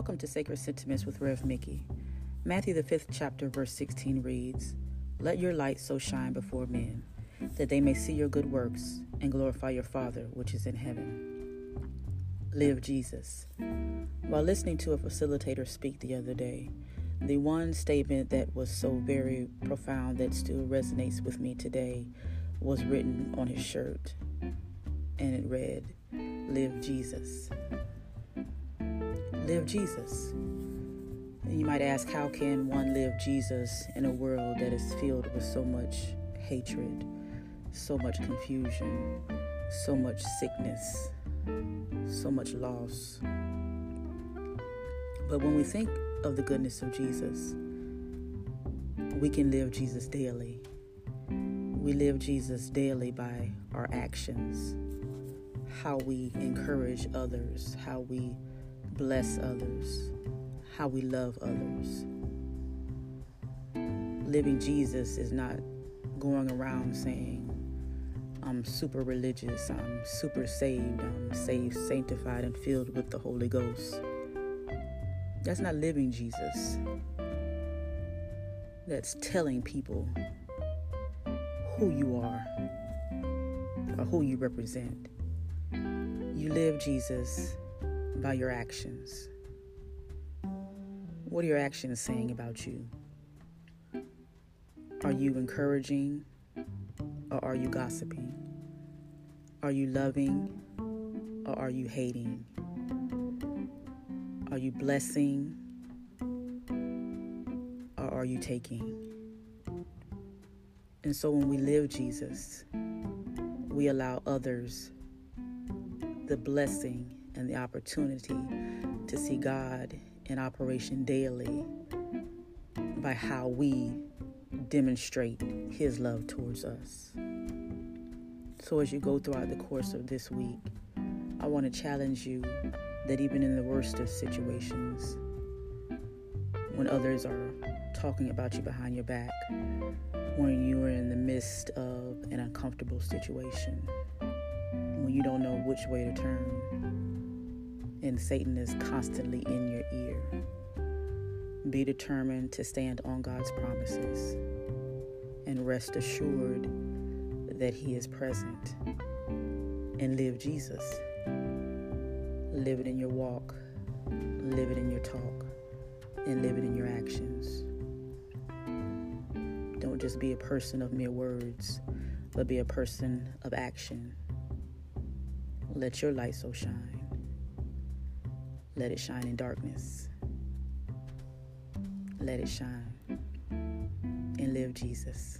Welcome to Sacred Sentiments with Rev Mickey. Matthew, the fifth chapter, verse 16 reads Let your light so shine before men that they may see your good works and glorify your Father which is in heaven. Live Jesus. While listening to a facilitator speak the other day, the one statement that was so very profound that still resonates with me today was written on his shirt, and it read, Live Jesus. Live Jesus. And you might ask, how can one live Jesus in a world that is filled with so much hatred, so much confusion, so much sickness, so much loss? But when we think of the goodness of Jesus, we can live Jesus daily. We live Jesus daily by our actions, how we encourage others, how we bless others, how we love others. Living Jesus is not going around saying, I'm super religious, I'm super saved, I'm saved, sanctified, and filled with the Holy Ghost. That's not living Jesus. That's telling people who you are or who you represent. You live Jesus by your actions. What are your actions saying about you? Are you encouraging or are you gossiping? Are you loving or are you hating? Are you blessing or are you taking? And so when we live Jesus, we allow others the blessing and the opportunity to see God in operation daily by how we demonstrate His love towards us. So, as you go throughout the course of this week, I want to challenge you that even in the worst of situations, when others are talking about you behind your back, when you are in the midst of an uncomfortable situation, when you don't know which way to turn, and Satan is constantly in your ear. Be determined to stand on God's promises and rest assured that He is present. And live Jesus. Live it in your walk, live it in your talk, and live it in your actions. Don't just be a person of mere words, but be a person of action. Let your light so shine let it shine in darkness. Let it shine and live Jesus.